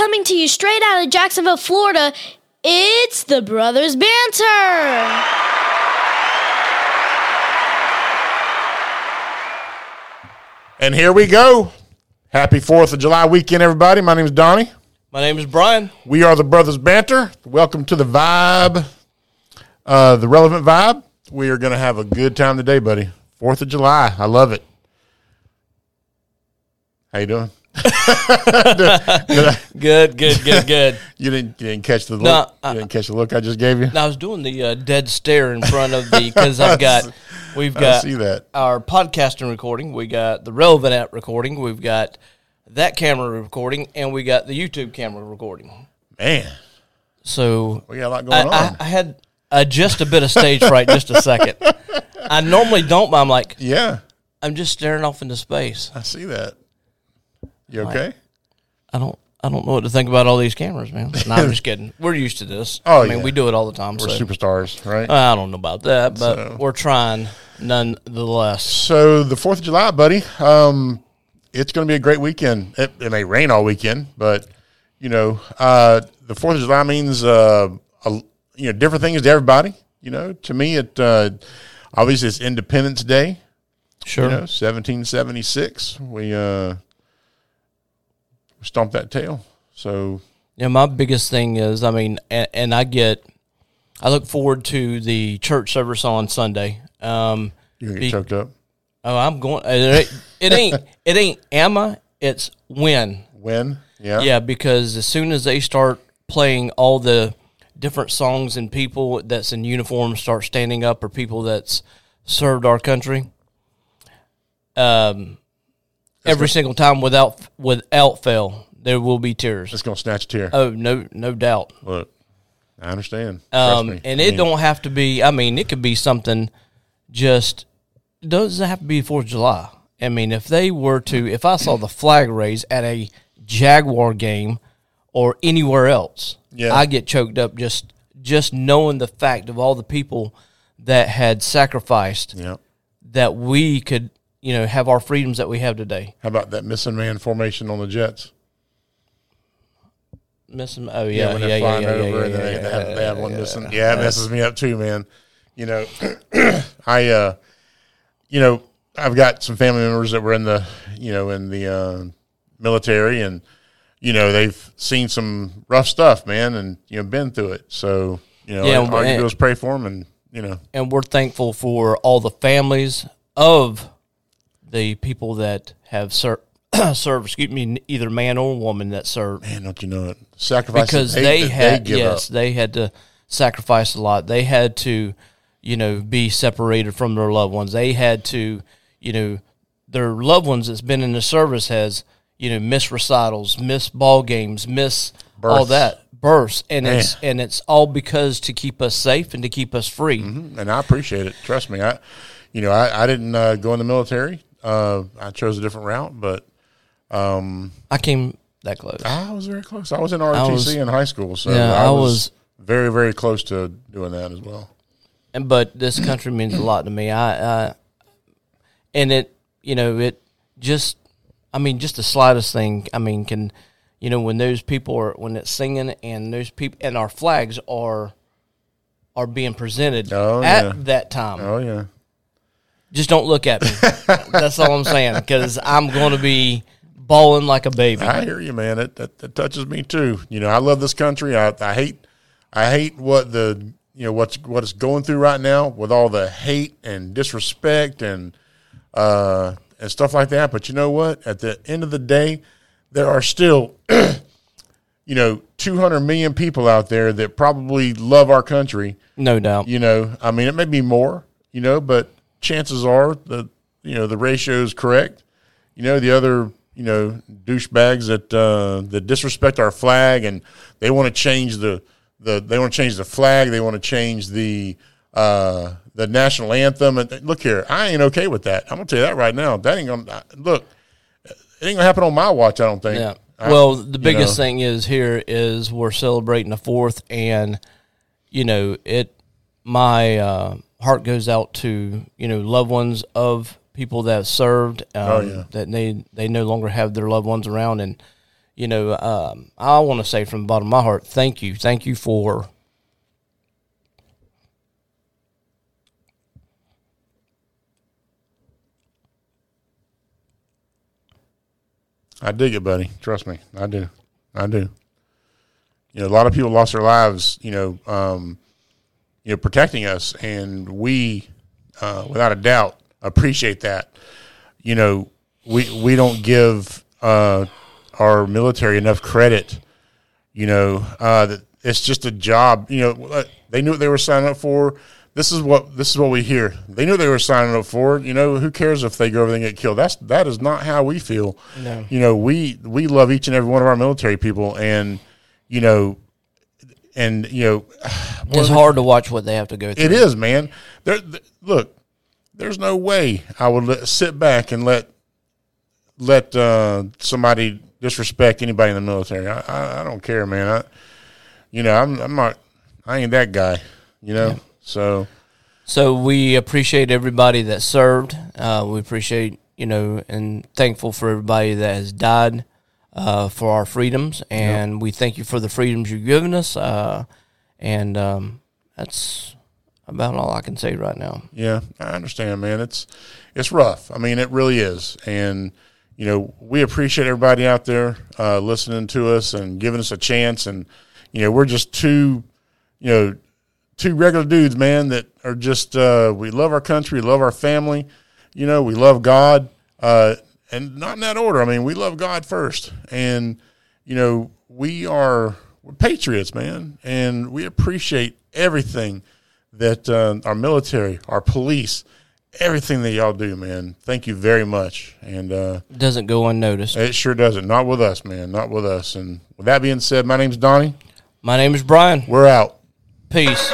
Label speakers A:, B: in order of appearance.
A: Coming to you straight out of Jacksonville, Florida, it's the Brothers Banter.
B: And here we go. Happy 4th of July weekend, everybody. My name is Donnie.
C: My name is Brian.
B: We are the Brothers Banter. Welcome to the vibe, uh, the relevant vibe. We are going to have a good time today, buddy. 4th of July. I love it. How you doing?
C: Good, good, good, good.
B: You didn't, you didn't catch the look.
C: No, I-
B: you didn't catch the look I just gave you.
C: Now I was doing the uh, dead stare in front of the because I've got we've got
B: see that.
C: our podcasting recording, we got the relevant app recording, we've got that camera recording, and we got the YouTube camera recording.
B: Man,
C: So
B: we got a lot
C: I,
B: going
C: I,
B: on.
C: I had uh, just a bit of stage fright, just a second. I normally don't, but I'm like
B: yeah,
C: I'm just staring off into space.
B: I see that. You okay?
C: I don't. I don't know what to think about all these cameras, man. No, I'm just kidding. We're used to this.
B: Oh,
C: I mean,
B: yeah.
C: we do it all the time.
B: We're
C: so.
B: superstars, right?
C: I don't know about that, but
B: So-
C: we're trying nonetheless.
B: So the Fourth of July, buddy. Um, it's going to be a great weekend. It, it may rain all weekend, but you know, uh, the Fourth of July means uh, a, you know different things to everybody. You know, to me, it uh, obviously it's Independence Day.
C: Sure.
B: You know, seventeen seventy six. We stomped that tail. So
C: Yeah, my biggest thing is, I mean, and, and I get, I look forward to the church service on Sunday. Um,
B: you gonna get
C: Be-
B: choked up.
C: oh, I'm going. It ain't. It ain't, it ain't Emma. It's when.
B: When? Yeah.
C: Yeah, because as soon as they start playing all the different songs and people that's in uniform start standing up, or people that's served our country, um, every single time without without fail, there will be tears.
B: It's gonna snatch a tear.
C: Oh no, no doubt.
B: Look, I understand.
C: Um, and
B: I
C: it
B: mean,
C: don't have to be. I mean, it could be something. Just doesn't have to be Fourth of July. I mean, if they were to, if I saw the flag raise at a Jaguar game or anywhere else,
B: Yeah.
C: I get choked up just just knowing the fact of all the people that had sacrificed
B: Yeah.
C: that we could, you know, have our freedoms that we have today.
B: How about that missing man formation on the Jets?
C: Missing, oh
B: Yeah,
C: yeah,
B: when
C: yeah,
B: they're
C: yeah,
B: flying
C: yeah,
B: over
C: yeah,
B: and
C: yeah,
B: they,
C: yeah,
B: they have,
C: yeah,
B: they have
C: yeah,
B: one
C: yeah,
B: missing.
C: yeah.
B: Yeah, it messes me up too, man. You know, I, uh, you know, I've got some family members that were in the, you know, in the uh, military, and you know they've seen some rough stuff, man, and you know been through it. So you know,
C: Yeah,
B: all you
C: and-
B: do is pray for them, and you know,
C: and we're thankful for all the families of the people that have ser- served. Excuse me, either man or woman that served,
B: man, don't you know it? Sacrifice
C: because
B: the
C: they had
B: give
C: yes,
B: up.
C: they had to sacrifice a lot. They had to, you know, be separated from their loved ones. They had to, you know, their loved ones that's been in the service has, you know, miss recitals, miss ball games, miss all that births, and it's and it's all because to keep us safe and to keep us free.
B: and I appreciate it. Trust me, I, you know, I, I didn't uh, go in the military. Uh, I chose a different route, but
C: I came that close.
B: I was very close. I was in ROTC
C: was-
B: in high school, so
C: Yeah,
B: I,
C: I
B: was,
C: was-
B: very, very close to doing that as well.
C: and but this country means a lot to me. I, I and it, you know, it just, I mean, just the slightest thing. I mean, can you know when those people are when it's singing and those people and our flags are are being presented
B: Oh,
C: at
B: yeah.
C: that time.
B: Oh yeah,
C: Just don't look at me. That's all I'm saying because I'm going to be bawling like a baby.
B: I hear you, man. It that, that touches me too. You know, I love this country. I, I hate, I hate what the you know what's what it's going through right now with all the hate and disrespect and uh and stuff like that. But you know what? At the end of the day, there are still you know 200 million people out there that probably love our country
C: No doubt.
B: you know i mean it may be more you know but chances are that you know the ratio is correct you know the other you know douchebags that uh that disrespect our flag and they want to change the the they want to change the flag they want to change the uh the national anthem and look here i ain't okay with that i'm gonna tell you that right now that ain't gonna look it ain't gonna happen on my watch i don't think
C: Yeah.
B: I-
C: Well, the
B: you
C: biggest
B: know.
C: thing is here is we're celebrating the fourth, and you know it. My uh, heart goes out to you know loved ones of people that have served. Um,
B: Oh, yeah.
C: That they they no longer have their loved ones around, and you know, um, I want to say from the bottom of my heart, thank you, thank you for
B: I dig it, buddy. Trust me, I do. I do. You know, a lot of people lost their lives. You know, um, you know, protecting us, and we, uh, without a doubt, appreciate that. You know, we we don't give uh, our military enough credit. You know, uh, that it's just a job. You know, uh, they knew what they were signing up for. This is what this is what we hear. They knew what they were signing up for. You know, who cares if they go over there and get killed? That's that is not how we feel.
C: No.
B: You know, we we love each and every one of our military people, and you know, and you know,
C: it's hard to watch what they have to go through.
B: it is, man. There, th- look, there's no way I would let, sit back and let let uh, somebody disrespect anybody in the military. I, I, I don't care, man. I, you know, I'm I'm not. I ain't that guy. You know, so
C: So we appreciate everybody that served. Uh, we appreciate, you know, and thankful for everybody that has died uh, for our freedoms, and we thank you for the freedoms you've given us. Uh, and um, that's about all I can say right now.
B: Yeah, I understand, man. It's it's rough. I mean, it really is, and you know, we appreciate everybody out there uh, listening to us and giving us a chance. And you know, we're just two, you know, two regular dudes, man, that are just uh, we love our country, love our family. You know, we love God, uh, and not in that order. I mean, we love God first, and you know, we are we're patriots, man, and we appreciate everything that uh, our military, our police, everything that y'all do, man. Thank you very much, and uh,
C: It doesn't go unnoticed.
B: it sure doesn't. Not with us, man. Not with us. And with that being said, my name's Donnie.
C: My name is Brian.
B: We're out.
C: Peace.